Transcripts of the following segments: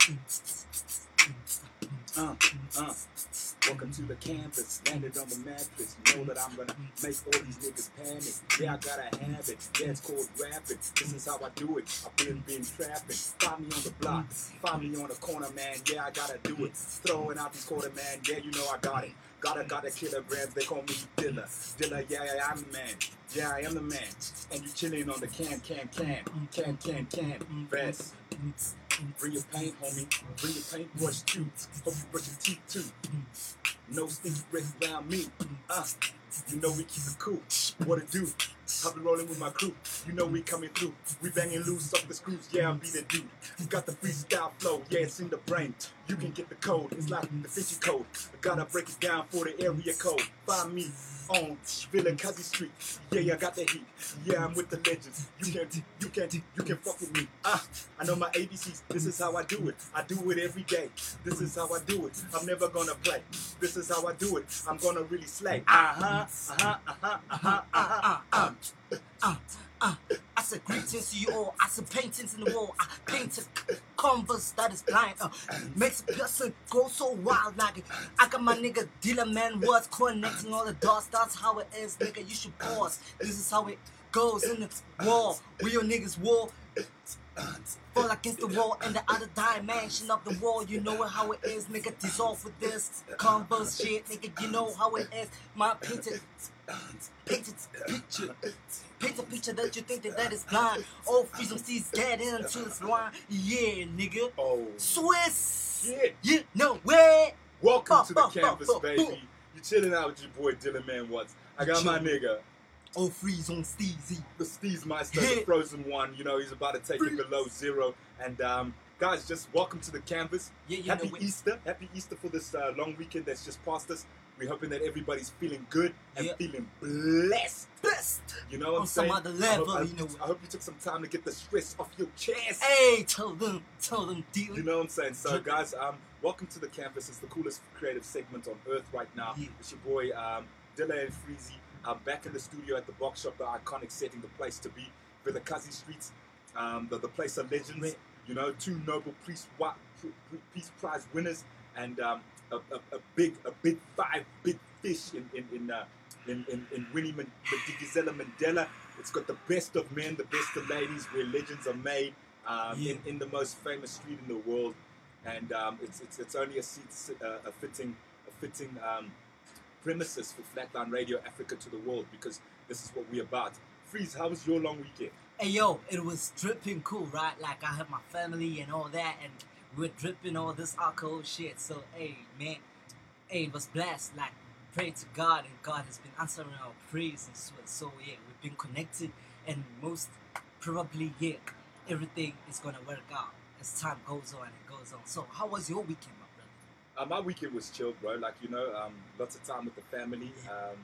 Uh, uh. Welcome to the campus, landed on the mattress. Know that I'm gonna make all these niggas panic. Yeah, I gotta have it. Yeah, it's called rapping. This is how I do it. I've been been trapping. Find me on the block, find me on the corner, man. Yeah, I gotta do it. Throwing out these quarter, man. Yeah, you know I got it. Gotta gotta kilograms. They call me Dilla. Dilla, yeah, yeah, I'm the man. Yeah, I am the man. And you chilling on the can, can, can, can, can, can. Vest. Bring your paint, homie. Bring your paintbrush too. Hope you brush your teeth too. No stinky breath around me. Uh, you know we keep it cool. What it do? I'll be rolling with my crew. You know we coming through. We banging loose off the screws. Yeah, I'll be the dude. You got the freestyle flow. Yeah, it's in the brain. You can get the code. It's like the Vinci code. I gotta break it down for the area code. Find me on Vilakazi Street. Yeah, I got the heat. Yeah, I'm with the legends. You can't, you can't, you can fuck with me. Ah, I know my ABCs. This is how I do it. I do it every day. This is how I do it. I'm never gonna play. This is how I do it. I'm gonna really slay. Uh huh, uh huh, uh huh, uh huh, uh huh. Uh. Uh, uh, I said greetings to you all. I said paintings in the wall. I painted converse that is blind. Uh, makes a person go so wild. Like I got my nigga dealer man words connecting all the dots. That's how it is, nigga. You should pause. This is how it goes in the war. Your niggas war. Against the wall in the other dimension of the wall. You know how it is, nigga. Dissolve with this converse shit, nigga. You know how it is. My painted, painted picture. Paint a picture that you think that that is blind. Oh, freedom sees get into this line. Yeah, nigga. Oh, Swiss. shit. You know where? Welcome Ba, to ba, the ba, campus, ba, baby. You chilling out with your boy Dylan Man once. I got my nigga, Oh, freeze on Steezy. the Steve's Meister, the frozen one. You know, he's about to take it below zero. And um, guys, just welcome to the canvas. Yeah, you Happy it. Easter. Happy Easter for this uh, long weekend that's just passed us. We're hoping that everybody's feeling good and Yeah. feeling blessed. Best. You know what I'm saying? other I hope, I, you know. I hope you took some time to get the stress off your chest. Hey, tell them, tell them, deal. You know what I'm saying? So, guys, um, welcome to the campus. It's the coolest creative segment on earth right now. Yeah. It's your boy um, Dilla and Freezy. I'm back in the studio at the box shop, the iconic setting, the place to be, Vilakazi Streets, um, the, the place of legends. Right. You know, two Nobel Peace, Peace Prize winners, and um, a, a, a big, a big five, big fish in in in uh, in, in, in Winnie Man- Mandela. It's got the best of men, the best of ladies, where legends are made. Um, Yeah. in, in the most famous street in the world, and um, it's, it's it's only a seat, uh, a fitting a fitting um, premises for Flatline Radio Africa to the world because this is what we're about. Freeze, how was your long weekend? Hey yo, it was dripping cool, right? Like I had my family and all that, and we're dripping all this alcohol shit. So hey, man, hey, it was blessed. Like pray to God, and God has been answering our prayers and so. So yeah, we've been connected, and most probably yeah, everything is gonna work out as time goes on and goes on. So how was your weekend? Uh, my weekend was chill, bro. Like you know, um, lots of time with the family. Um,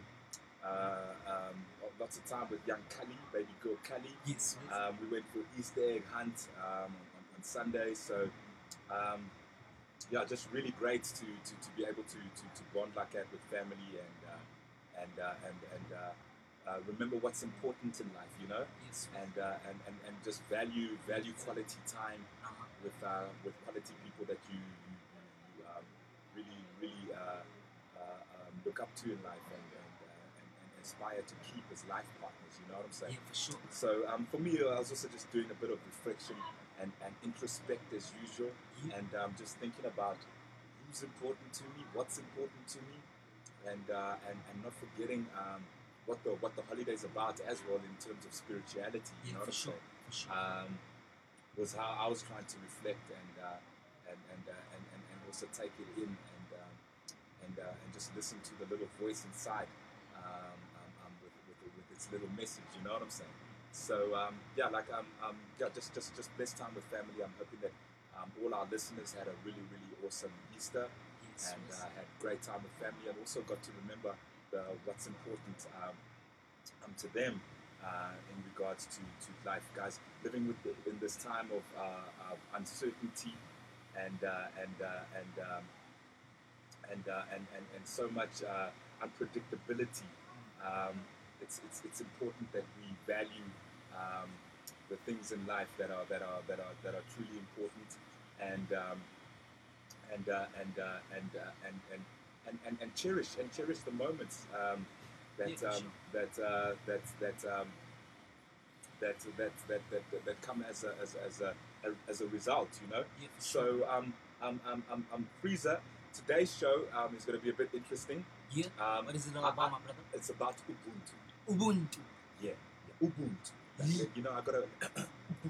uh, um, lots of time with young Kali, baby girl Kali. Yes. yes. Um, we went for Easter egg hunt um, on, on Sunday, so um, yeah, just really great to, to, to be able to, to, to bond like that with family and uh, and uh, and and uh, uh, remember what's important in life, you know, yes. and uh, and, and and just value value quality time Uh-huh. with uh, with quality people that you um, really really uh, uh, um, look up to in life and and, uh, and and aspire to keep as life partners. You know what I'm saying? Yeah, for sure. So um, for me, I was also just doing a bit of reflection and, and introspect as usual, Yeah. and um, just thinking about who's important to me, what's important to me, and uh, and, and not forgetting um, what the what the holiday's about as well in terms of spirituality. You Yeah, know for what I'm sure. saying? For sure. Um, was how I was trying to reflect and uh, and and, uh, and and and also take it in and uh, and just listen to the little voice inside um, um, um, with, with, with its little message. You know what I'm saying? So um, yeah, like um, um, yeah, just just just blessed time with family. I'm hoping that um, all our listeners had a really really awesome Easter yes, and yes. uh, had great time with family, and also got to remember the, what's important um, um, to them uh, in regards to, to life, guys. Living with in this time of, uh, of uncertainty and uh, and uh, and, um, and, uh, and and and so much uh, unpredictability. Um, it's, it's it's important that we value um, the things in life that are that are that are that are truly important and um, and uh, and, uh, and, uh, and and and and and cherish and cherish the moments um, that, Yeah, um, sure. that uh, that that um, that that that that that come as a as, as a as a result, you know. Yeah, for sure. So um um um um, um Freezer, today's show um is going to be a bit interesting. Yeah. Um, What is it all about, my brother? It's about Ubuntu. Ubuntu. Yeah, yeah. Ubuntu. Yeah. You know, I gotta.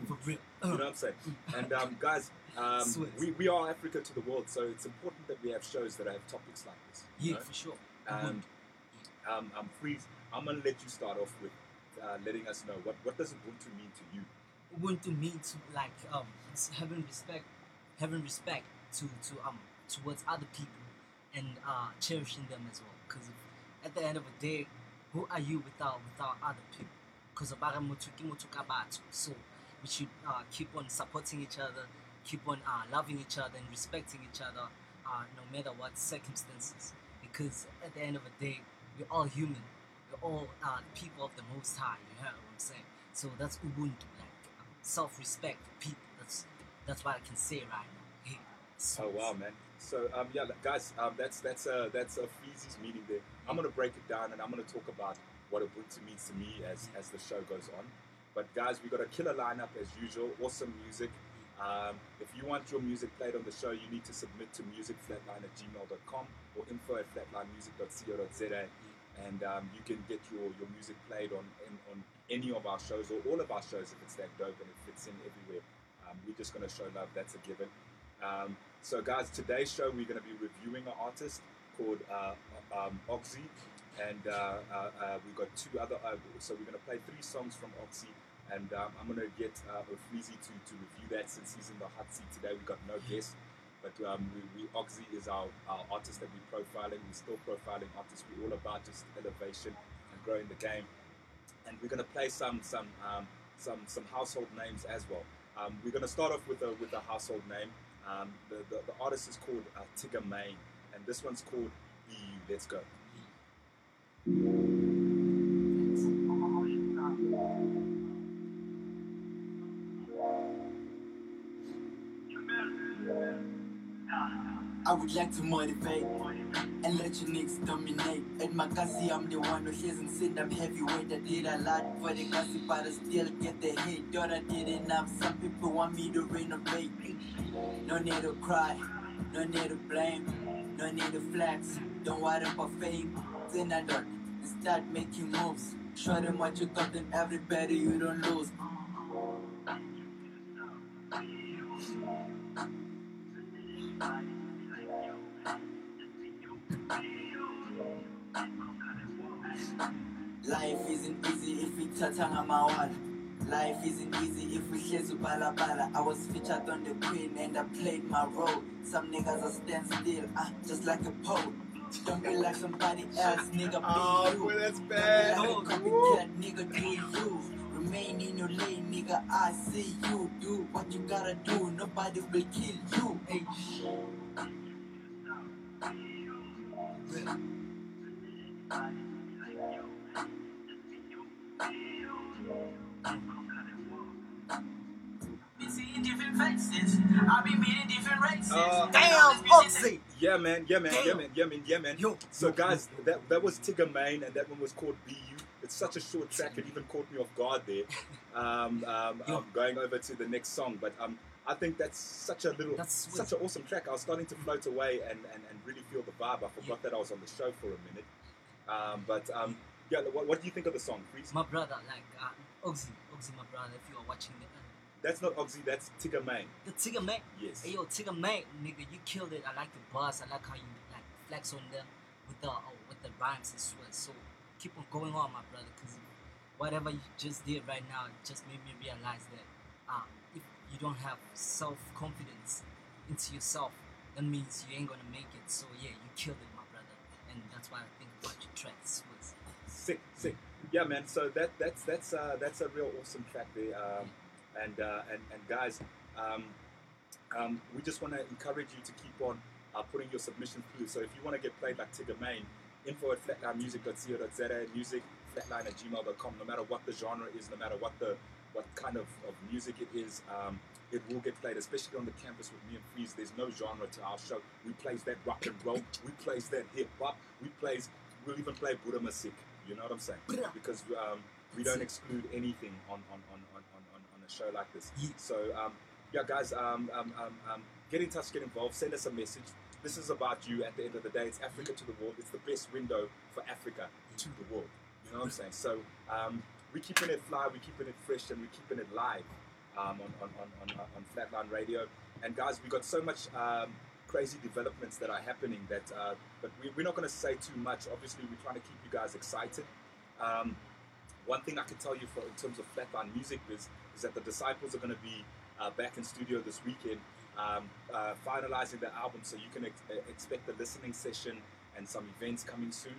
For real. You know what I'm saying? And um, guys, um, we, we are Africa to the world, so it's important that we have shows that have topics like this. Yeah, know? for sure. And um, um, Freeze, I'm gonna let you start off with uh, letting us know what what does Ubuntu mean to you? Ubuntu means like um having respect having respect to to um towards other people and uh cherishing them as well. Because at the end of the day who are you without without other people? Because so we should uh, keep on supporting each other keep on uh, loving each other and respecting each other uh, no matter what circumstances. Because at the end of the day we're all human. We're all uh, people of the most high you hear what i'm saying? So that's ubuntu like self-respect for people. That's that's what i can say right now Oh wow, man! So um, yeah, guys, um, that's that's a that's a Freezy's meaning there. I'm gonna break it down and I'm gonna talk about what Ubuntu means to me as as the show goes on. But guys, we got a killer lineup as usual. Awesome music. Um, if you want your music played on the show, you need to submit to musicflatline at gmail.com or info at flatlinemusic.co.za and um, you can get your, your music played on, in, on any of our shows or all of our shows if it's that dope and it fits in everywhere. Um, we're just going to show love, that's a given. Um, so, guys, today's show we're going to be reviewing an artist called uh, um, Oxy, and uh, uh, uh, we've got two other. Uh, so, we're going to play three songs from Oxy, and um, I'm going to get uh, Freezy to, to review that since he's in the hot seat today. We've got no guest. But um, we, we, Oxy is our, our artist that we're profiling. We're still profiling artists. We're all about just elevation and growing the game. And we're going to play some some um, some some household names as well. Um, we're going to start off with a with a household name. Um, the, the the artist is called uh, Tigger Main, and this one's called BU. Let's go. I would like to motivate and let you niggas dominate. At my kasi, I'm the one who hasn't sit. I'm heavyweight. I did a lot for the gossip, but I still get the hate. Thought I did enough. Some people want me to renovate. No need to cry, no need to blame, no need to flex. Don't worry about fame. Then I don't start making moves. Show them what you got, then everybody you don't lose. Isn't easy if we hlezi balabala. I was featured on the queen and I played my role. Some niggas are stand still, ah, just like a pole. Don't be like somebody else, nigga. Be you. that's Don't be like a copycat, nigga. Do you? Remain in your lane, nigga. I see you. Do what you gotta do. Nobody will kill you. Hey. Been I've been meeting different races. Uh, damn oxy Yeah, man. Yeah, man. Yeah, man. Yeah, man. Yeah, man. Yo, So, guys, that, that was Tigger Main, and that one was called BU. It's such a short track, it even caught me off guard there. Um, um, Yo. I'm going over to the next song, but um, I think that's such a little, That's such an awesome track. I was starting to float away and, and, and really feel the vibe. I forgot that I was on the show for a minute. Um, but um, yeah, what, what do you think of the song, Freeze? my brother like uh, oxy oxy my brother if you are watching the uh, That's not Oxy, that's Tigger Main. the Tigger man Yes. Hey yo, Tigger man, nigga, you killed it. I like the buzz. I like how you like flex on them with the oh, with the rhymes and sweat. So keep on going on, my brother, because whatever you just did right now just made me realize that um, if you don't have self confidence into yourself, that means you ain't gonna make it. So yeah, you killed it, my brother, and that's why I think about your tracks was sick, sick. Yeah, man. So that that's that's uh, that's a real awesome track there. Um, and, uh, and and guys, um, um, we just want to encourage you to keep on uh, putting your submissions through. So if you want to get played like Tigger Main, info at flatlinemusic.co.za, music flatline at gmail.com. No matter what the genre is, no matter what the what kind of, of music it is, um, it will get played, especially on the campus with me and Freeze. There's no genre to our show. We plays that rock and roll, we plays that hip hop, we plays, we'll even play Buddha Masik. You know what I'm saying? Because um, we don't exclude anything on, on, on, on, on a show like this. So, um, yeah, guys, um, um, um, um, get in touch, get involved, send us a message. This is about you at the end of the day. It's Africa to the world. It's the best window for Africa to the world. You know what I'm saying? So we're keeping it fly, we're keeping it fresh, and we're keeping it live on, on, on, on, Flatline Radio. And guys, we've got so much crazy developments that are happening that, uh, but we, we're not going to say too much. Obviously, we're trying to keep you guys excited. Um, one thing I can tell you for in terms of Flatline Music is, is that the Disciples are going to be uh, back in studio this weekend, um, uh, finalizing the album. So you can ex- expect a listening session and some events coming soon.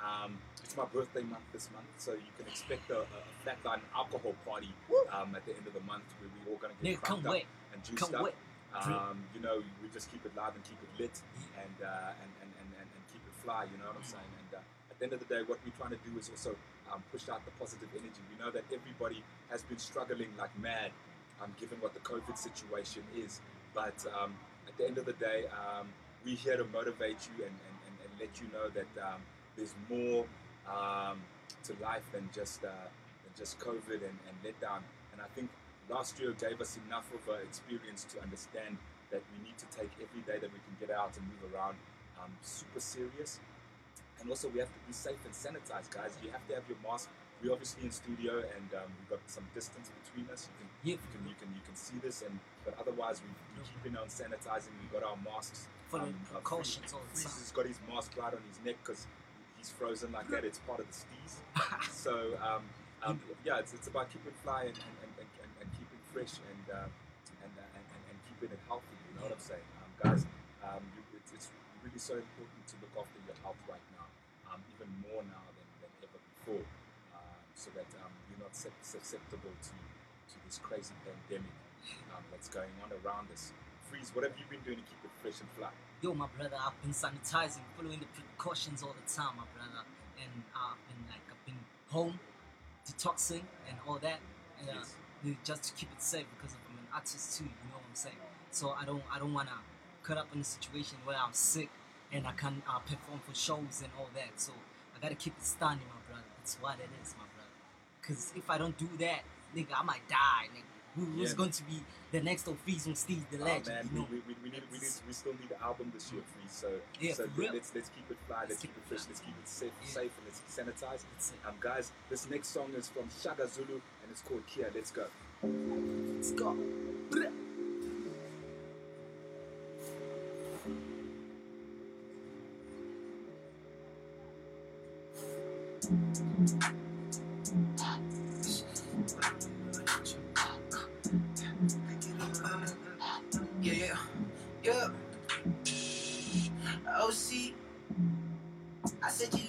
Um, it's my birthday month this month, so you can expect a, a Flatline alcohol party um, at the end of the month where we're all going to get Nigga, come cranked up wait. and juiced Come up. wait. Um, you know, we just keep it live and keep it lit and, uh, and, and, and, and, and keep it fly, you know what I'm saying? And uh, at the end of the day, what we're trying to do is also um, push out the positive energy. We know that everybody has been struggling like mad, um, given what the COVID situation is. But um, at the end of the day, um, we're here to motivate you and, and, and, let you know that um, there's more um, to life than just uh, than just COVID and, and letdown. And I think last year gave us enough of an experience to understand that we need to take every day that we can get out and move around super serious. And also, we have to be safe and sanitized, guys. You have to have your mask. We're obviously in studio, and um, we've got some distance between us. You can, Yeah. you can, you can, you can see this, and but otherwise, we, we're keeping on sanitizing. We've got our masks. Following uh, precautions the Freeze has got his mask right on his neck because he's frozen like that. It's part of the steez. so um, um, yeah, it's, it's about keeping fly and, and, and, and, and, keeping fresh and, uh, and, uh, and, and and keeping it healthy. You know what I'm saying, um, guys? Um, you, it's, it's really so important to look after your health right now, um, even more now than, than ever before, um, so that um, you're not susceptible to, to this crazy pandemic um, that's going on around us. Freeze, what have you been doing to keep it fresh and fly? Yo, my brother, I've been sanitizing, following the precautions all the time, my brother. And I've been like, I've been home, detoxing and all that. And, uh, Yes. just to keep it safe because I'm an artist too, you know what I'm saying? So I don't, I don't wanna cut up in a situation where I'm sick and I can't uh, perform for shows and all that. So I gotta keep it standing, my brother. That's what it is, my brother. Cause if I don't do that, nigga, I might die, nigga. Who, who's Yeah. going to be the next Office on Steve, the Oh legend? man, you know? we, we, we, need, we, need, we still need the album this year, Freeze. So, Yeah, so let's let's keep it fly, let's, keep it fresh, let's keep it safe, Yeah. safe, and let's sanitize. That's it. Um, guys, this next song is from Shaga Zulu and it's called Kia. Let's go. Let's go.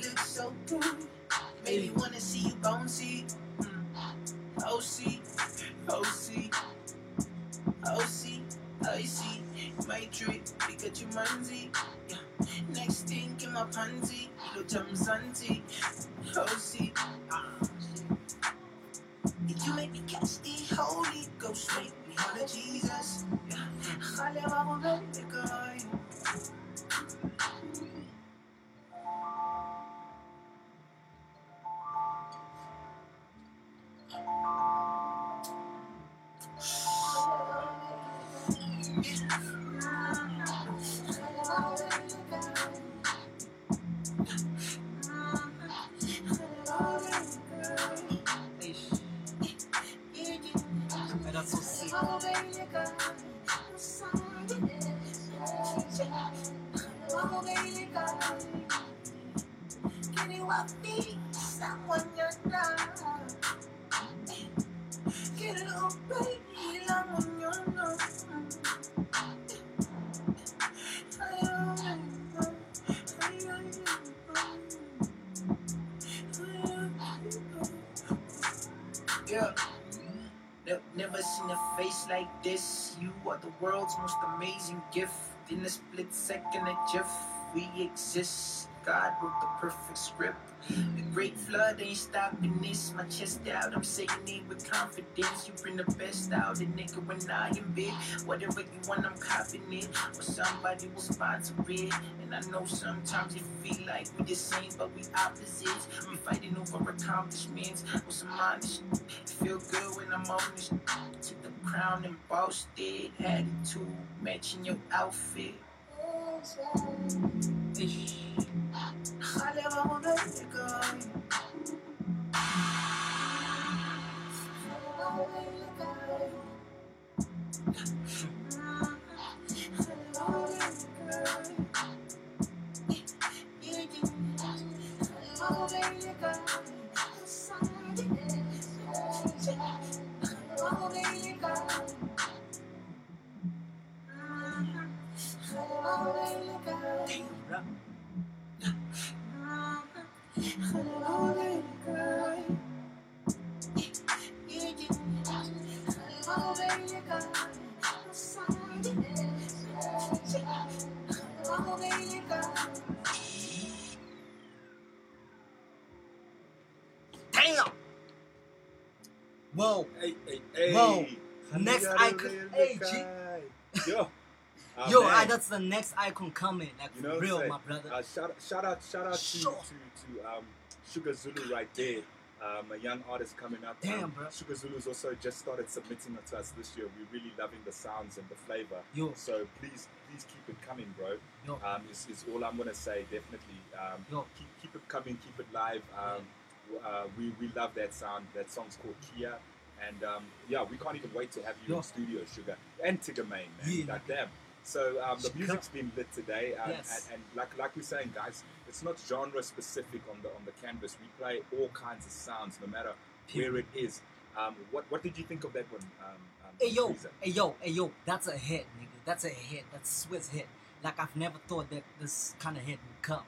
You look so good. Made me wanna see you bouncy. Mm. Oh, see, I see. My trick, Pikachu manzi. Yeah. Next thing in my pansy, little jamzanti. Oh, see, ah, Did you make me catch the Holy Ghost? Make me holler Jesus. Yeah. Someone you're not. Get it up, baby, someone you're not. Yeah. Ne- Never seen a face like this. You are the world's most amazing gift. In a split second, a jiff. we exist. God wrote the perfect script. The great flood ain't stopping this. My chest out, I'm saying it with confidence. You bring the best out, and nigga, when I am big, whatever you want, I'm copping it. Or somebody will sponsor it. And I know sometimes it feel like we the same, but we opposites. We fighting over accomplishments. With some honest, it feel good when I'm on this. Took the crown and bossed it. Attitude matching your outfit. Ish. Khale wa go beleka. Rap. The next icon coming. Like You know for real, my brother. Uh, shout, shout out, shout out to, Sure. to, to um, Sugar Zulu right there. Um, a young artist coming up. Damn, um, bro. Sugar Zulu's also just started submitting it to us this year. We're really loving the sounds and the flavor. Yo. So please, please keep it coming, bro. Yo. Um, is, is all I'm gonna say. Definitely. Um, Yo. keep, keep it coming. Keep it live. Um, uh, we, we love that sound. That song's called Kia. And um, yeah, we can't even wait to have you Yo. in studio, Sugar. And Tigger Main, man. Yeah. God damn. So um, the music's been lit today, um, Yes. and, and like like we're saying, guys, it's not genre specific on the on the canvas. We play all kinds of sounds, no matter where it is. Um, what what did you think of that one? Um, um, Hey yo, Frieza? hey yo, hey yo, that's a hit, nigga. That's a hit. That's a Swiss hit. Like I've never thought that this kind of hit would come.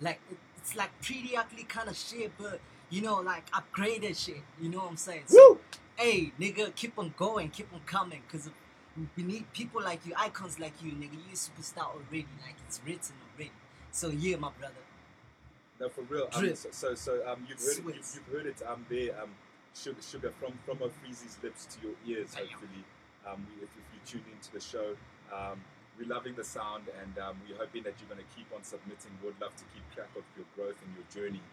Like it, it's like pretty ugly kind of shit, but you know, like upgraded shit. You know what I'm saying? So, Woo! hey, nigga, keep on going, keep on coming, cause we need people like you, icons like you, nigga. You a superstar already, like it's written already. So yeah, my brother. No, for real. So so, so um, you've heard it, you've, you've heard it um, there. Um, sugar, sugar from from a Freezy's lips to your ears. Damn. Hopefully, um, if, if you tune into the show, um, we're loving the sound, and um, we're hoping that you're going to keep on submitting. We'd love to keep track of your growth and your journey.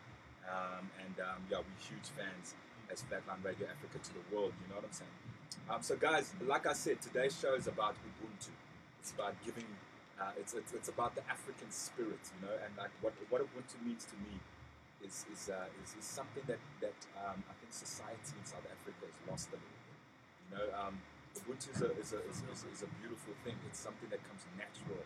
Um, and um, yeah, we're huge fans as Flatline Radio Africa to the world. You know what I'm saying? Um, so, guys, like I said, today's show is about Ubuntu. It's about giving. Uh, it's, it's it's about the African spirit, you know, and like what what Ubuntu means to me is is, uh, is, is something that that um, I think society in South Africa has lost a little bit. You know, um, Ubuntu is a, is, a, is, is, is a beautiful thing. It's something that comes natural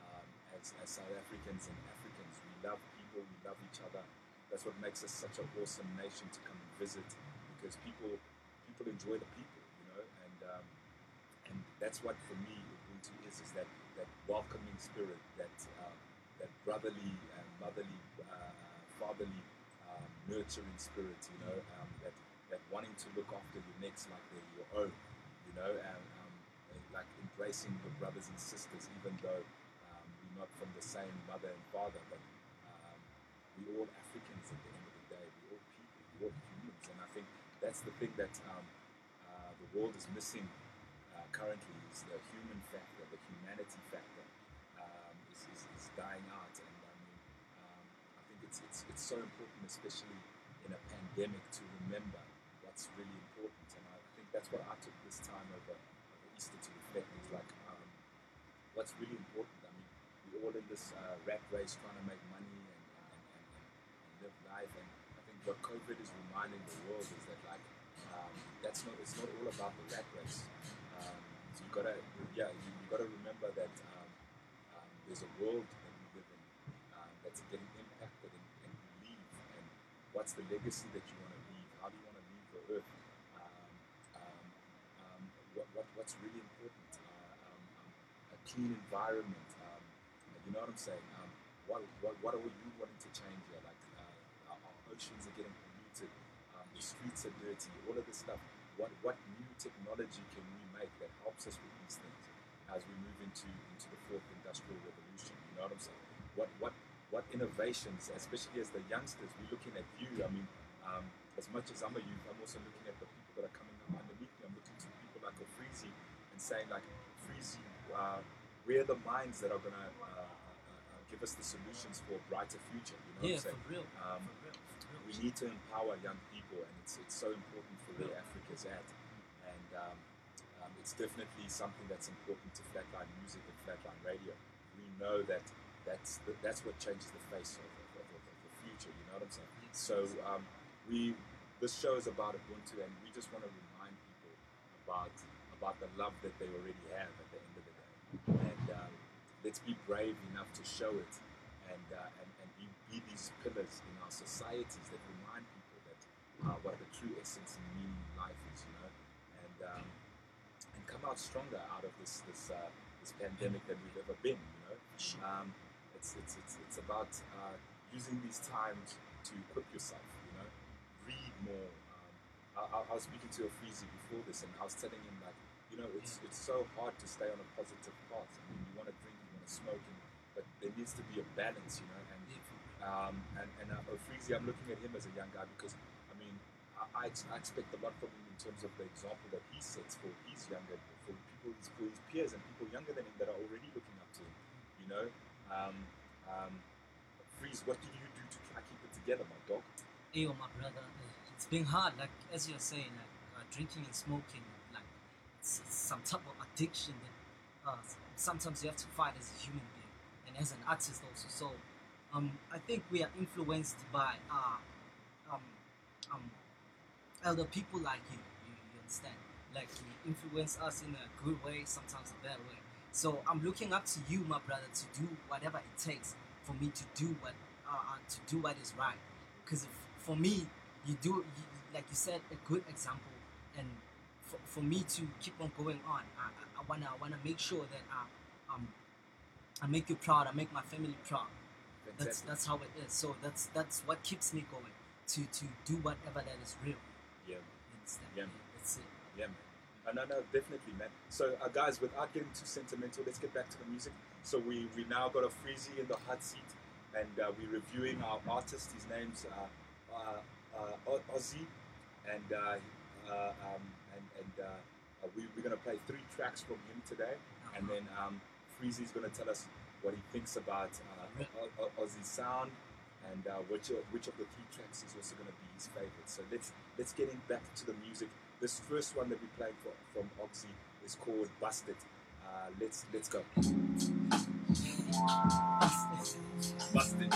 um, as, as South Africans and Africans. We love people, we love each other. That's what makes us such an awesome nation to come and visit because people people enjoy the people, you know, and um, and that's what for me Ubuntu is is that that welcoming spirit, that um, that brotherly and motherly, uh, fatherly, um, nurturing spirit, you know, um, that that wanting to look after your next like they're your own, you know, and um, like embracing your brothers and sisters, even though um, we're not from the same mother and father, but um, we're all Africans at the end of the day. We're all people, we're all humans, and I think that's the thing that uh, the world is missing currently is the human factor, the humanity factor um, is, is, is dying out, and I mean, um, I think it's, it's it's so important, especially in a pandemic, to remember what's really important, and I think that's what I took this time over, over Easter to reflect. Is like um, what's really important. I mean, we're all in this uh, rat race trying to make money and, and, and, and, and live life, and I think what COVID is reminding the world is that like um, that's not it's not all about the rat race. Gotta yeah you, gotta remember that um, um, there's a world that we live in um, that's getting impacted and, and leave and what's the legacy that you want to leave? How do you want to leave the earth? Um, um, um, what, what what's really important? Uh, a clean environment. You know what I'm saying? What, what what are you wanting to change here? Like uh, our, our oceans are getting polluted. The streets are dirty. All of this stuff. What what new technology can we make that helps us with these things as we move into into the fourth industrial revolution? You know what I'm saying? what what what innovations, especially as the youngsters, we're looking at you. I mean, um, as much as I'm a youth, I'm also looking at the people that are coming up underneath me. I'm looking to people like Freezy and saying like, Freezy, uh, we're the minds that are gonna uh, uh, uh, give us the solutions for a brighter future. You know Yeah, what I'm for saying? real. Um, for real. We need to empower young people, and it's it's so important for where Africa's at, and um, um, it's definitely something that's important to Flatline Music and Flatline Radio. We know that that's the, that's what changes the face of, of, of, of the future. You know what I'm saying? So um, we this show is about Ubuntu, and we just want to remind people about about the love that they already have at the end of the day, and um, let's be brave enough to show it, and uh, and be, these pillars in our societies that remind people that uh, what the true essence and meaning in life is, you know, and um, and come out stronger out of this this uh, this pandemic that we've ever been, you know. Um, it's, it's, it's, it's about uh, using these times to equip yourself, you know, read more. Um, I, I, was speaking to a Freezy before this, and I was telling him like, you know, it's it's so hard to stay on a positive path. I mean, you want to drink, you want to smoke, and, but there needs to be a balance, you know. And Yeah, for real. Um, and and uh, Freezy, I'm looking at him as a young guy because I mean, I, I, I expect a lot from him in terms of the example that he sets for his younger, for people, for his peers and people younger than him that are already looking up to him. You know, um, um, Freeze, what did you do to try keep it together, my dog? Yo, my brother, it's been hard. Like as you're saying, like uh, drinking and smoking, like it's, it's some type of addiction that uh, sometimes you have to fight as a human being and as an artist also. So, um, I think we are influenced by uh, um, um, elder people like you. You, you understand? Like you influence us in a good way, sometimes a bad way. So I'm looking up to you, my brother, to do whatever it takes for me to do what uh, uh, to do what is right because for me you do you, like you said a good example and for, for me to keep on going on i, I- wanna I wanna make sure that I, um, I make you proud I make my family proud that's that's how it is so that's that's what keeps me going to to do whatever that is real yeah, Yeah. that's it yeah, man. Uh, no, no, definitely, man. So, uh, guys, without getting too sentimental, let's get back to the music. So, we, we now got a Freezy in the hot seat, and uh, we're reviewing our artist. His name's uh, uh, uh, Ozzy, and uh, uh, um, and, and uh, uh, we, we're gonna play three tracks from him today, and then um, Freezy's gonna tell us what he thinks about Ozzy's sound, and uh, which of, which of the three tracks is also gonna be his favorite. So let's let's get in back to the music. This first one that we're playing for, from Ozzy is called "Busted." Uh, let's let's go. Busted.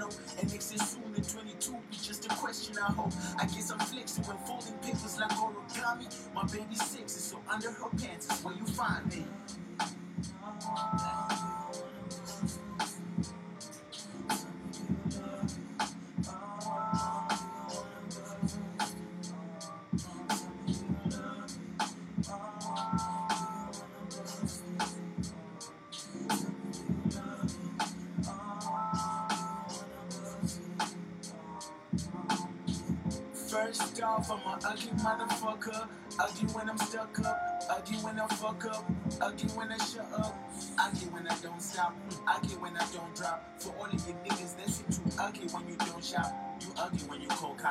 Know. And next is soon in 22 be just a question I hope. I guess I'm flexing when folding papers like origami. My baby's sexy, so under her pants is where you find me.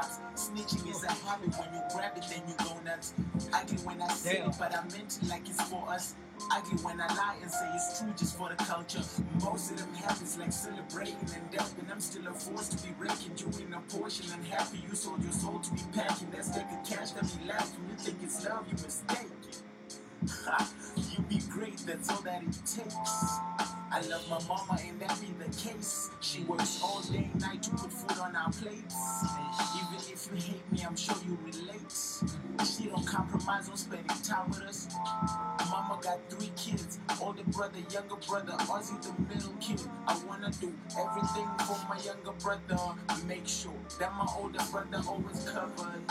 Call. Snitching is a habit. When you grab it, then you go nuts. Ugly when I say Damn. it, but I meant it like it's for us. I get when I lie and say it's true just for the culture. Most of them habits like celebrating and dumping. I'm still a force to be breaking you in a portion and happy. You sold your soul to be packing. That's taking cash that be laughing. You think it's love, you mistaken. you be great, that's all that it takes. I love my mama and that be the case. She works all day night to put food on our plates. Even if you hate me, I'm sure you relate. She don't compromise on spending time with us. Mama got three kids, older brother, younger brother, Ozzy the middle kid. I wanna do everything for my younger brother. Make sure that my older brother always covered.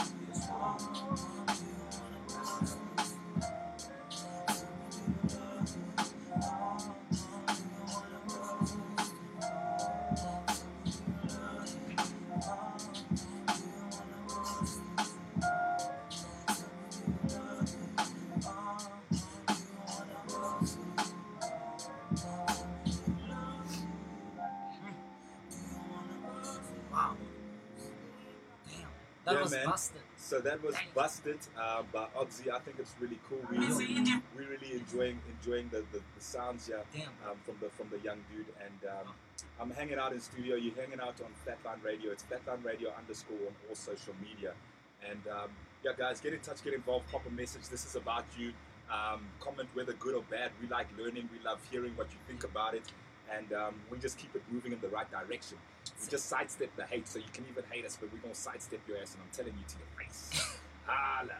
Busted uh, by Oxy. I think it's really cool. We Really? we really enjoying enjoying the, the, the sounds here um, from the from the young dude. And um, I'm hanging out in studio. You're hanging out on Flatline Radio. It's Flatline Radio underscore on all social media. And um, yeah, guys, get in touch, get involved, pop a message. This is about you. Um, comment whether good or bad. We like learning. We love hearing what you think about it. And um, we just keep it moving in the right direction. We just sidestep the hate, so you can even hate us, but we're gonna sidestep your ass, and I'm telling you to your face. Holla.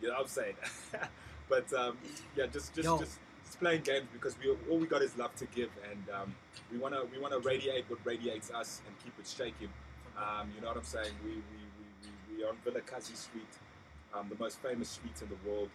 You know what I'm saying? but um, yeah, just just, Yo. just just playing games because we all we got is love to give, and um, we wanna we wanna radiate what radiates us and keep it shaking. Um, you know what I'm saying? We we, we, we, we are on Vilakazi Street, um, the most famous street in the world.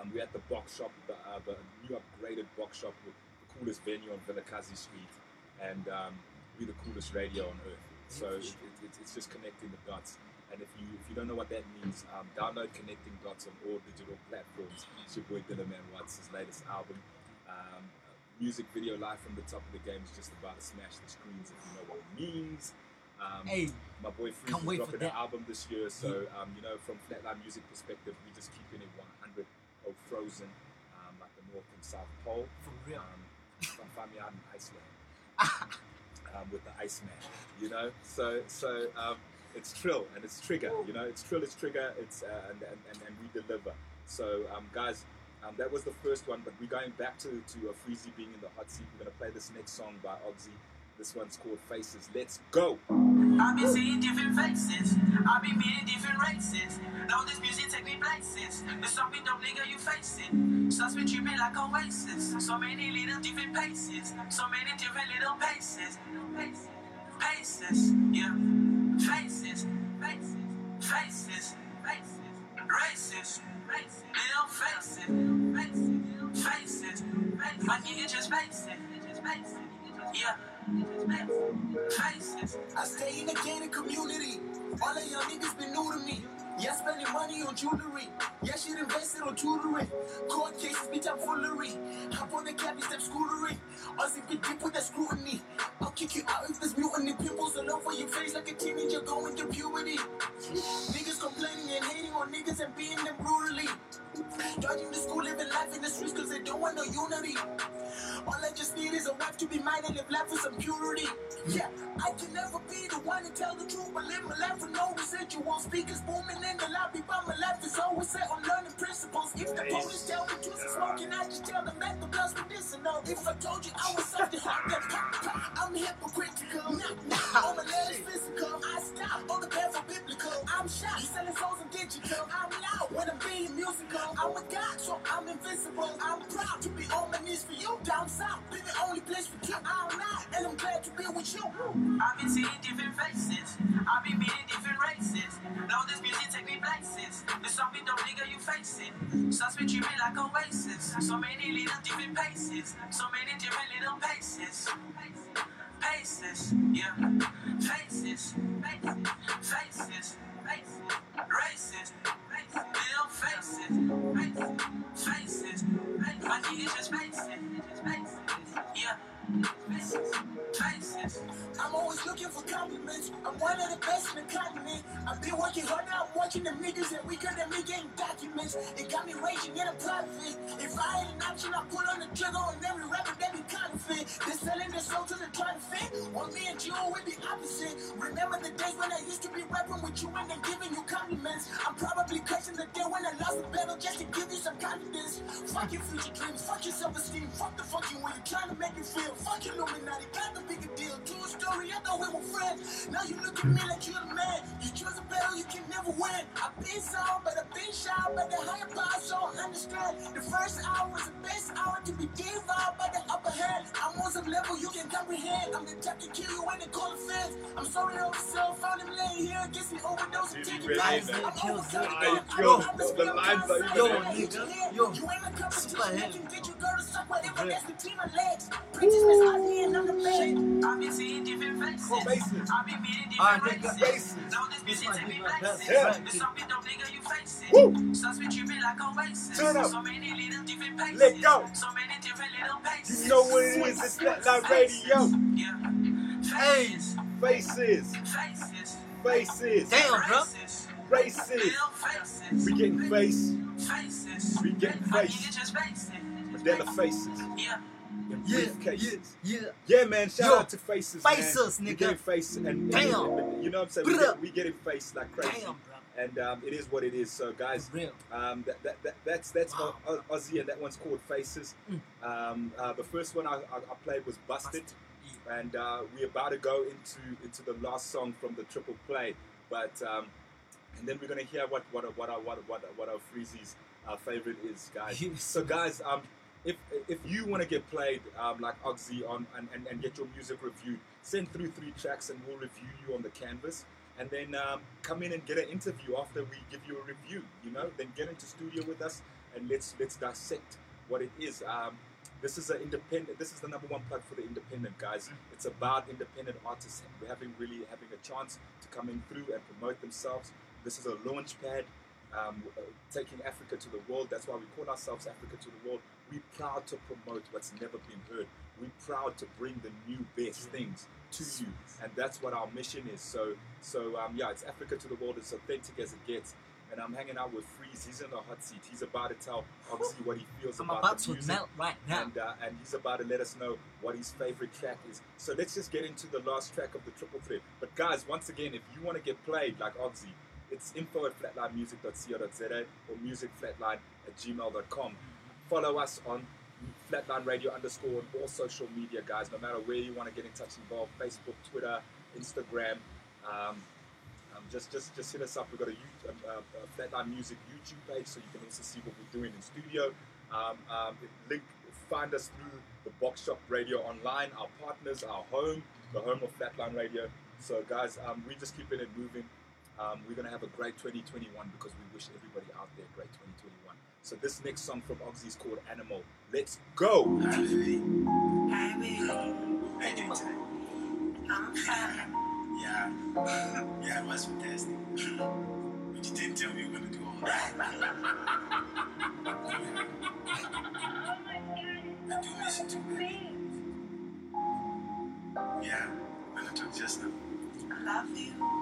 Um, we're at the box shop, the, uh, the new upgraded box shop with the coolest venue on Vilakazi Street, and um, we're the coolest radio on earth. So it, it, it's just connecting the dots. And if you if you don't know what that means, um, download Connecting Dots on all digital platforms. It's your boy Dylan Watts, his latest album. Um, music video live from the top of the game is just about to smash the screens if you know what it means. Um, Hey, my boy Freeze is dropping an album this year, so um, you know, from Flatline music perspective, we're just keeping it 100 or frozen, um, like the North and South Pole. for real. Um, find me out in Iceland um, with the Iceman, you know. So, so um, it's Trill and it's Trigger, you know. It's Trill, it's Trigger, it's uh, and, and, and, and we deliver. So, um, guys. Um, that was the first one, but we're going back to, to a Freezy being in the hot seat. We're going to play this next song by Oxy. This one's called Faces. Let's go! I be seeing different faces. I be meeting different races. Now this music take me places. The something dope nigga you facing. Sus be tripping like Oasis. So many little different paces. So many different little paces. Paces. Paces. Yeah. Faces. Faces. Faces. Faces. Faces. Little faces. Faces. Faces. My nigga just facing. Yeah. Faces. I stay in the gated community. All of y'all niggas been new to me. Yeah, spending money on jewelry. Yeah, shit invested on tutoring. Court cases, bitch, I'm foolery. Hop on the cabbie, step scootery. Us if get deep with that scrutiny. I'll kick you out if there's mutiny. Pimples all over your face like a teenager going through puberty. Niggas complaining and hating on niggas and being them brutally. Dodging the school, living life in the streets cause they don't want no unity. All I just need is a wife to be mine and live life with some purity. Yeah, I can never be the one to tell the truth, but live my life with no residual. Speakers booming in the lobby, but my life is always set on learning principles. If the police tell me to smoking, I just tell them that the blood's medicinal. If I told you I was something hot, then pop, pop, I'm hypocritical. Knock, knock, all my letters physical. I stop, all the paths are biblical. I'm shot, selling souls and digital. I'm loud when I'm being musical. I'm a god, so I'm invincible. I'm proud to be on my knees for you. Down south, be the only place for you. I'm not, and I'm glad to be with you. I've been seeing different faces. I've been meeting different races. Now this music take me places. There's something dope nigga you facing. Sus be tripping like Oasis. So many little different paces. So many different little paces. Paces, yeah. Faces, faces, faces, races, faces, faces, faces, yeah. Faces, faces. I'm always looking for compliments. I'm one of the best in the continent. I've been working hard now. I'm watching them niggas that weaker than me getting documents. It got me raging in a profit. If I had an option, I'd pull on the trigger on every rapper that be counterfeit. They're selling their soul to the fit. On me and you, we be opposite. Remember the days when I used to be rapping with you and then giving you compliments. I'm probably cursing the day when I lost the battle just to give you some confidence. Fuck your future dreams, fuck your self-esteem, fuck the fucking way you're trying to make you feel. Fuck your Illuminati, got the bigger deal. True story, I thought we were friends. Now you look at me like you're the man. You choose a battle, you can never win. I've been sound, but I've been shy, but the higher power so I understand. The first hour was the best hour to be devoured by the upper hand. I'm on some level you can comprehend. I'm the type to kill you when they call it fans. I'm sorry, officer, found him laying here, gets me overdose and Did he taking really lives. that? I'm Kills overcoming it. it. Yo, I don't the lines are even Yo, there. nigga. Yo, You ain't a competition, super I heavy. can get you girl to suck whatever that's between my legs. Princess Miss Ivy and I'm the man. I've been seeing different faces. Come on. I've been meeting different ah, nigga, races. bases. Know this bitch be me places. Yeah. The some bit don't nigga, you face it. Woo. Some switch you be like Oasis. Turn up. So many little different paces. Let go. So many different little paces. You know what it is, it's Flatline Radio. Yeah. Faces. Faces, Faces. faces, damn, bro. Faces. faces. Faces. We getting face, Faces. We getting I face. just faces. Mandela faces, Yeah. Yeah, briefcases. yeah, yeah. Yeah, man. Shout Yo, out to faces, faces, man. We nigga. getting face, and, Damn. and- you know what I'm saying. We, get, we getting face like crazy, Damn, bro. and um, it is what it is. So, guys. Um, that, that, that, that's that's Wow. Au- Au- Aussie, and that one's called Faces. Mm. Um, uh, the first one I, I, I played was Busted, and uh, we're about to go into into the last song from the triple play. But um, and then we're gonna hear what what what our what what, what our Freezy's uh, favorite is, guys. So, guys, um, if if you want to get played um, like Oxy on and, and, and get your music reviewed, send through three tracks and we'll review you on the canvas. And then um, come in and get an interview after we give you a review. You know, then get into studio with us and let's let's dissect what it is. Um, this is an independent. This is the number one plug for the independent guys. It's about independent artists We're having really having a chance to come in through and promote themselves. This is a launch pad, um, uh, taking Africa to the world. That's why we call ourselves Africa to the world. We're proud to promote what's never been heard. We're proud to bring the new best things to you, and that's what our mission is. So, so um, yeah, it's Africa to the world. It's authentic as it gets. And I'm hanging out with Freeze. He's in the hot seat. He's about to tell Oxy what he feels I'm about, about the to music melt right now. and uh, and he's about to let us know what his favorite track is. So let's just get into the last track of the triple threat. But guys, once again, if you want to get played like Oxy, it's info at flatlinemusic.co.za or musicflatline at gmail.com. Follow us on Flatline Radio underscore on all social media, guys. No matter where you want to get in touch, involved Facebook, Twitter, Instagram. Um, um, just, just, just hit us up. We've got a, um, uh, uh, Flatline Music YouTube page, so you can also see what we're doing in studio. Um, um, link, find us through the Box Shop Radio online. Our partners, our home, the home of Flatline Radio. So, guys, um, we're just keeping it moving. Um, we're gonna have a great 2021 because we wish everybody out there a great 2021. So, this next song from Oxy is called Animal. Let's go. Hi, baby. Hi, baby. How you doing today? I'm fine. Yeah. Yeah, it was fantastic. but you didn't tell me you were going to do all that. oh my God, I do miss you too, baby. Yeah, when I took just now. I love you.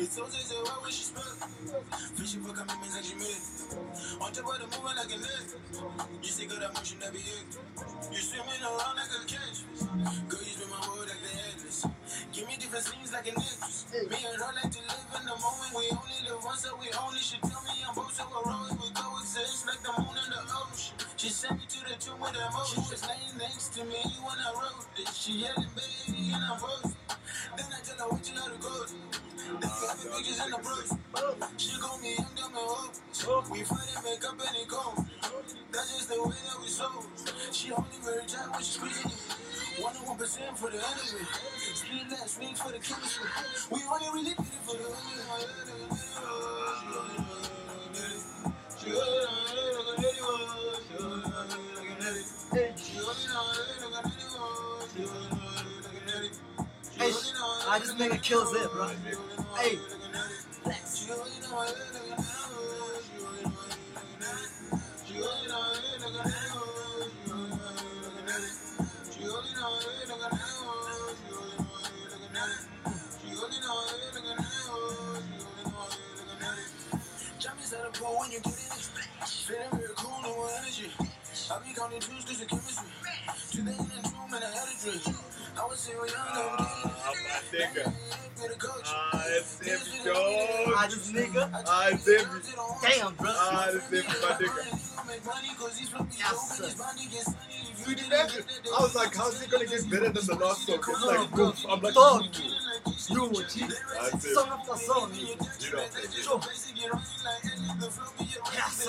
It's so easy, why when she spill? Fishing for commitments like she made. On top of the like a net. You see good emotion, that it. You swimming around like a catch. Girl, you spin my world like the headless. Give me different scenes like a necklace. Me and her like to live in the moment. We so we only should tell me I'm both so heroic. We coexist like the moon and the ocean. She sent me to the tomb with emotion. She was laying next to me when I wrote this. She yelling, baby, and I'm both. Then I tell her what you the code. Then we have pictures in the bros. She call me young dumb and hope. We fight and make up it come. That's just the way that we sold. She only very tight when she squeezing it. One to one percent for the enemy. Split that swings for the chemistry. We only really did it for the enemy. Hey, I just nigga kills it, bro. Hey, the when you get in it. Feeling real cool, no energy. I be counting twos cause of chemistry. Today in the room and I had a drink. I was single young, I'm my nigga. getting it. Ah, that's heavy, dog. I just nigga. Ah, it's. Damn, bro. Ah, that's my nigga. Yes, sir. Dude, imagine. I was like, how's it gonna get better than the last song? It's like, goof. I'm like, Dog. You. Song after song. Sure. Yes.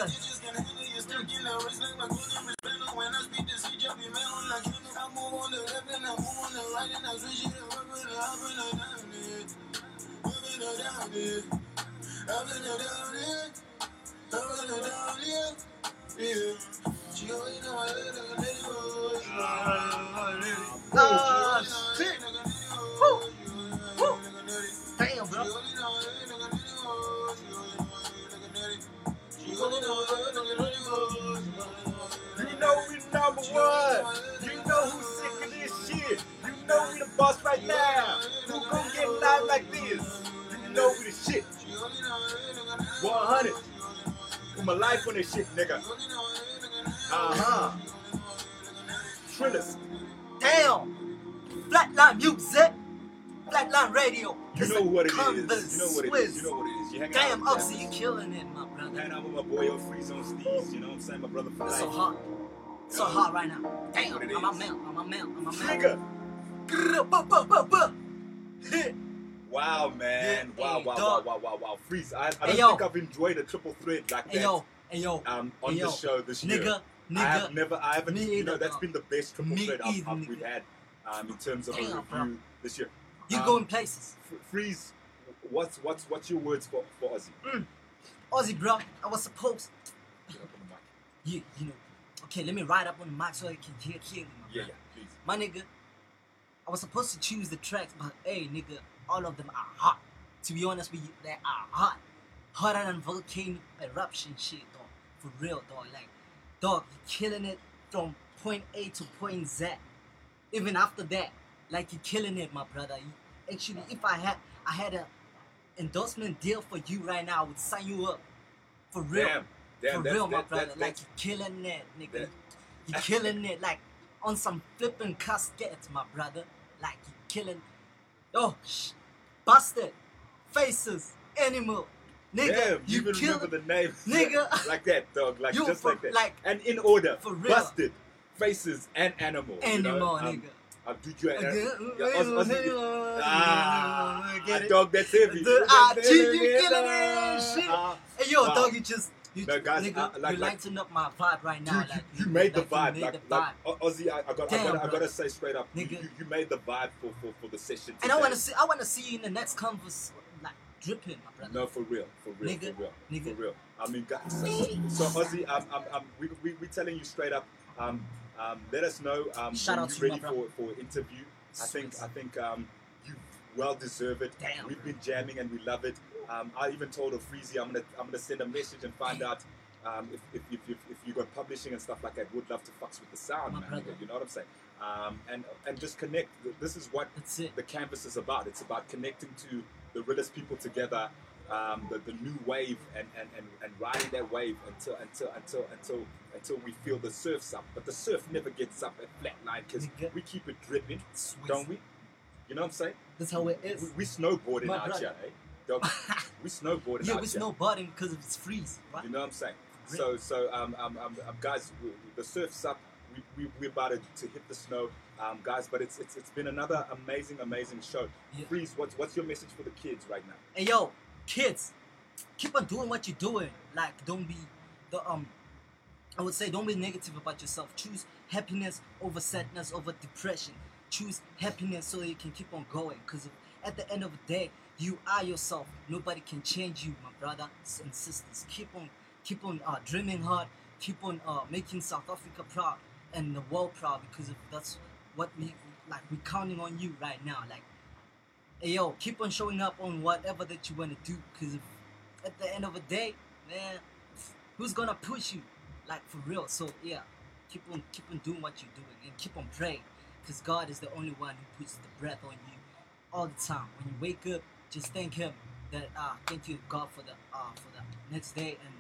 Ah, shit. Woo. Damn, bro. You know we number one. You know who's sick of this shit. You know we the boss right now. Who gon' get live like this? You know we the shit. 100. Put my life on this shit, nigga. Uh huh. Trillers. Damn. Flatline music. Flatline radio. You know what it is. You know what it is. You know what it is. You hang Damn, out Oxy, you killing it, my brother. Hang out with my boy on Freeze on Steez. You know what I'm saying? My brother for So hot. So hot right now. Damn, I'm a melt. I'm a melt. I'm a buh. Hit. Wow, man. Wow, wow, wow, wow, wow, wow. Freeze. I, I don't think I've enjoyed a triple threat like that yo, hey yo, um, on the show this year. nigga, I have nigga. never, I haven't, you know, that's been the best triple threat I've, I've, we've had um, in terms of a review this year. You Um, going places. F- Freeze, what's, what's, what's your words for, for Ozzy? Ozzy, bro, I was supposed. Get up on the mic. Yeah, you know. Okay, let me ride up on the mic so I can hear clearly, my Yeah, brother. yeah, please. My nigga, I was supposed to choose the tracks, but hey, nigga, all of them are hot. To be honest with you, they are hot. Hotter than volcano eruption shit, dog. For real, dog. Like, dog, you're killing it from point A to point Z. Even after that, like you're killing it, my brother. You, actually, if I had, I had a endorsement deal for you right now, I would sign you up. For real. Damn, damn, For real, my that, brother. that, like that's, you killing it, nigga. that- You killing it, like on some flipping casket, my brother. Like you're killing. Oh, sh- busted faces, animal, nigga. damn, you you even kill remember the name. Nigga. like that, dog. Like You just for- like that. like- and in order. for real. Busted. Faces and animal. you animal, know? Um, nigga. I'll do you. Uh, Again, yeah, Oz- Ozzy- Ah, it? dog, that's heavy. The- ah, G, you killing it, shit. Ah, Hey yo, Wow. dog, you just you, No, guys, nigga, uh, like- you like- lighten up my vibe right now. you, like, you, you made the like, vibe. You Like, made the like vibe. O- Ozzy, I, I, got, I, gotta, I gotta say straight up, you, Nigga. you, you made the vibe for, for, for the session. and I wanna see, I wanna see you in the next converse, like dripping, my brother. No, for real, for real, Nigga, for real, nigga. for real. I mean, guys. So, so Ozzy, um, um, um, we, we, we telling you straight up. Um, um, let us know um, Shout when you're ready for for interview. I think I think um, you well deserve it. Damn, We've been jamming and we love it. Um, I even told Freezy I'm gonna I'm gonna send a message and find out um, if, if, if, if, if you got publishing and stuff like that. Would love to fucks with the sound, My man. brother. You know what I'm saying? Um, and and just connect. This is what the canvas is about. It's about connecting to the realest people together, um, the, the new wave, and, and, and, and riding that wave until until until until until we feel the surf's up. But the surf never gets up at flatline because we keep it dripping, Swiss. don't we? You know what I'm saying? That's how it We, is. we snowboarding My out brother. here, eh? We snowboarding yeah, out we here. snowboarding because it's freeze, right? You know what I'm saying? Great. So, so um, um, um, um, guys, w- the surf's up. we, we, we're about to, to hit the snow, um, guys. But it's, it's it's been another amazing, amazing show. Yeah. Freeze, what's what's your message for the kids right now? Hey yo, kids, keep on doing what you're doing. Like, don't be the um. I would say don't be negative about yourself. Choose happiness over sadness, over depression. Choose happiness so you can keep on going. Cause at the end of the day, you are yourself. Nobody can change you, my brothers and sisters. Keep on, keep on uh, dreaming hard. Keep on uh, making South Africa proud and the world proud because that's what we like. We're counting on you right now. Like hey yo, keep on showing up on whatever that you want to do. Cause at the end of the day, man, who's gonna push you? Like for real. So yeah, keep on keep on doing what you're doing and keep on praying. Cause God is the only one who puts the breath on you all the time. When you wake up, just thank Him. That uh, thank you God for the uh, for the next day, and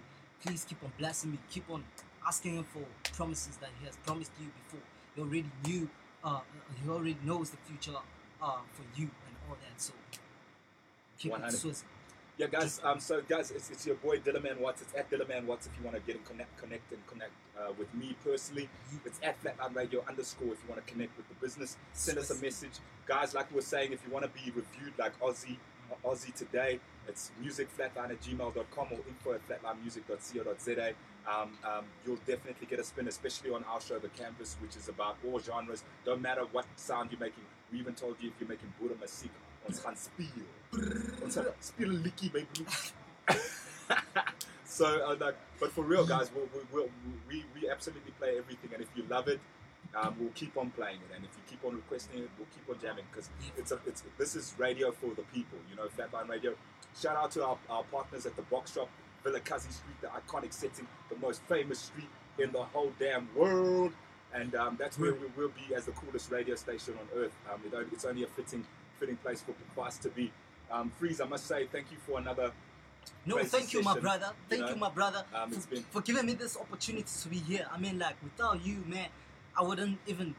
please keep on blessing me. Keep on asking Him for promises that He has promised you before. He already knew. Uh, he already knows the future uh, for you and all that. So keep it 100. Swiss. Yeah, guys. Um, so guys, it's, it's your boy Dillaman Watts. It's at Dillaman Watts if you want to get in connect, connect and connect uh, with me personally. It's at Flatline Radio underscore if you want to connect with the business. Send us a message, guys. Like we were saying, if you want to be reviewed like Aussie, uh, Aussie today, it's musicflatline at gmail.com or info at flatlinemusic.co.za. Um, um, you'll definitely get a spin, especially on our show, The Campus, which is about all genres. Don't matter what sound you're making. We even told you if you're making Boeremusiek, ons gaan speel. Ons gaan speel 'n liedjie, my broer. so, uh, like, but for real, guys, we'll, we'll, we we absolutely play everything, and if you love it, um, we'll keep on playing it, and if you keep on requesting it, we'll keep on jamming because it's a it's this is radio for the people, you know, Flatline Radio. Shout out to our, our partners at the Box Shop, Vilakazi Street, the iconic setting, the most famous street in the whole damn world. And um, that's where we will be as the coolest radio station on earth. Um, it, only- it's only a fitting fitting place for, us to be. Um, Freeze, I must say thank you for another. No, thank you, my brother. Thank know. you, my brother, Um, it's for, been- for giving me this opportunity to be here. I mean, like without you, man, I wouldn't even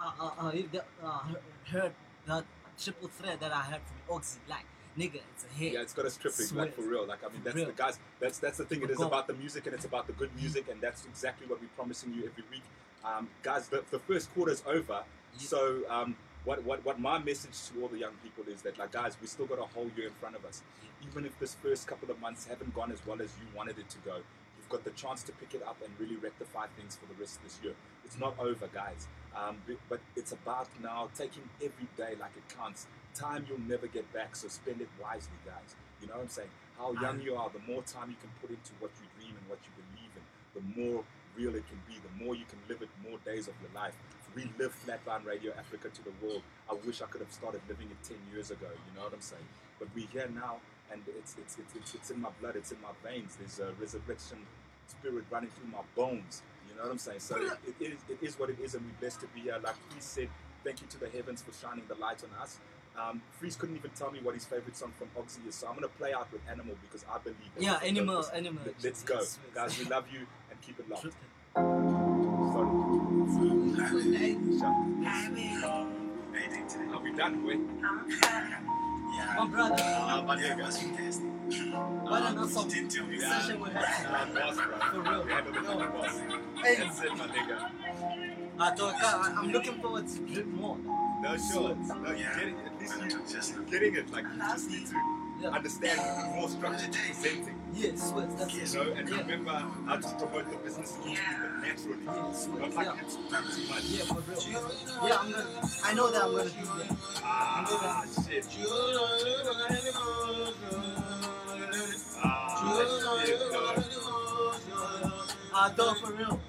uh, uh, uh, the- uh, heard that triple threat that I heard from Oxy. Like, nigga, it's a hit. Yeah, it's got us tripping, like for real. Like I mean, that's the guys. That's that's the thing. It is about the music and it's about the good music, and that's exactly what we're promising you every week, um, guys. The, the first is over, so um, what what what my message to all the young people is that like guys, we still got a whole year in front of us. Even if this first couple of months haven't gone as well as you wanted it to go, you've got the chance to pick it up and really rectify things for the rest of this year. It's not over, guys. Um, but it's about now taking every day like it counts. Time you'll never get back, so spend it wisely, guys. You know what I'm saying? How young you are, the more time you can put into what you dream and what you believe in, the more real it can be, the more you can live it, more days of your life. We live Flatline Radio Africa to the world. I wish I could have started living it 10 years ago, you know what I'm saying? But we're here now, and it's, it's, it's, it's, it's in my blood, it's in my veins. There's a resurrection spirit running through my bones, you know what I'm saying? So it, it, is, it is what it is, and we're blessed to be here. Like he said, thank you to the heavens for shining the light on us. Um, Freeze couldn't even tell me what his favorite song from Oxy is, so I'm gonna play out with Animal because I believe. Yeah, animal, purpose. animal. Let- Let's go, Yes, yes. guys. We love you keep it locked. Tripping. Sorry. Are we done with? My brother, Uh, my nigga. what an awesome session we had. Uh, boss, bro. For real. We handled it like a boss. Hey. That's it, my nigga. I thought, God, I'm looking forward to drip more. No, sure. No, you're getting it. At least you, you're getting it. Like, you just need to Yeah. understand more structured presenting. Yeah, Swiss, that's You it. know, and yeah. remember how to promote the business a little bit naturally. Yeah, Swiss, Not like yeah. it's too much. Yeah, for real. Yeah, I'm gonna, I know that I'm gonna do that. Ah, shit. Ah, shit, Ah, dog. I thought for real.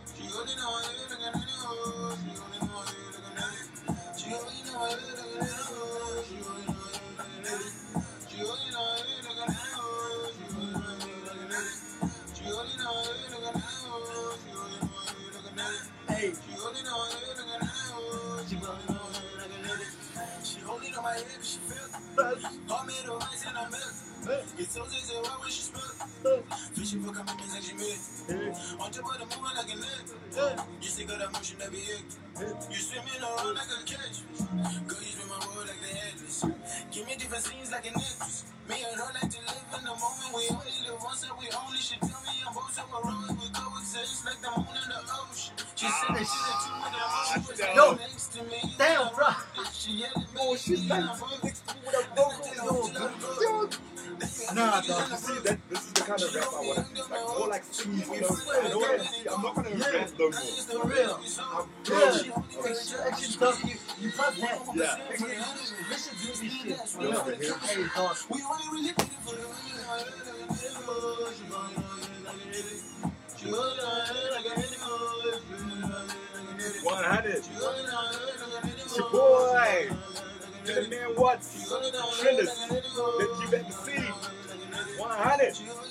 Spill? Fishing for commitments and she. On top of the moving like a net. You see got that motion that be it. You swimming around like a catch. Girl, you my world like the headless. Give me different scenes like a necklace. Me and her like to live in the moment. We only live once and we only should tell me I'm both so. We coexist like the moon and the ocean. She said that she the two with the Oh, she's like mixed with a vocal. Nah, dog. You see, that, this is the kind of rap I want to do. Like, more like smooth, you know? I'm not going to rap no more. I'm. Yeah. You, that. Yeah. This is shit. One hundred. It's your boy. Man what? Trillers. That you ever see? 100.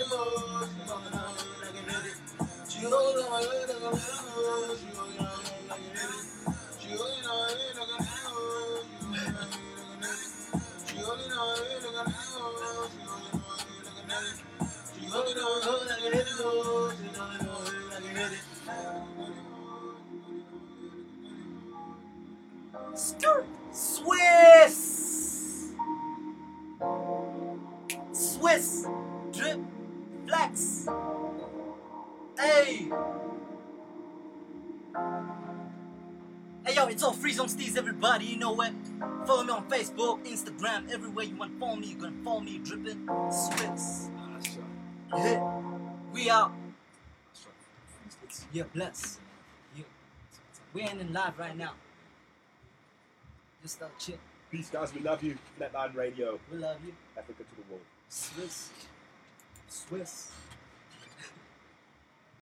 Skirt. Swiss. Swiss. Drip. Flex. Hey. Hey yo, it's all Freeze on Steez, everybody. You know what? Follow me on Facebook, Instagram, everywhere you want to follow me. You're gonna follow me, dripping Swiss. Ah. Yeah. We out. Yeah, bless. Yeah. We ain't in live right now. Just uh, chill. Peace, guys. We love you. Flatline Radio. We love you. Africa to the world. Swiss. Swiss.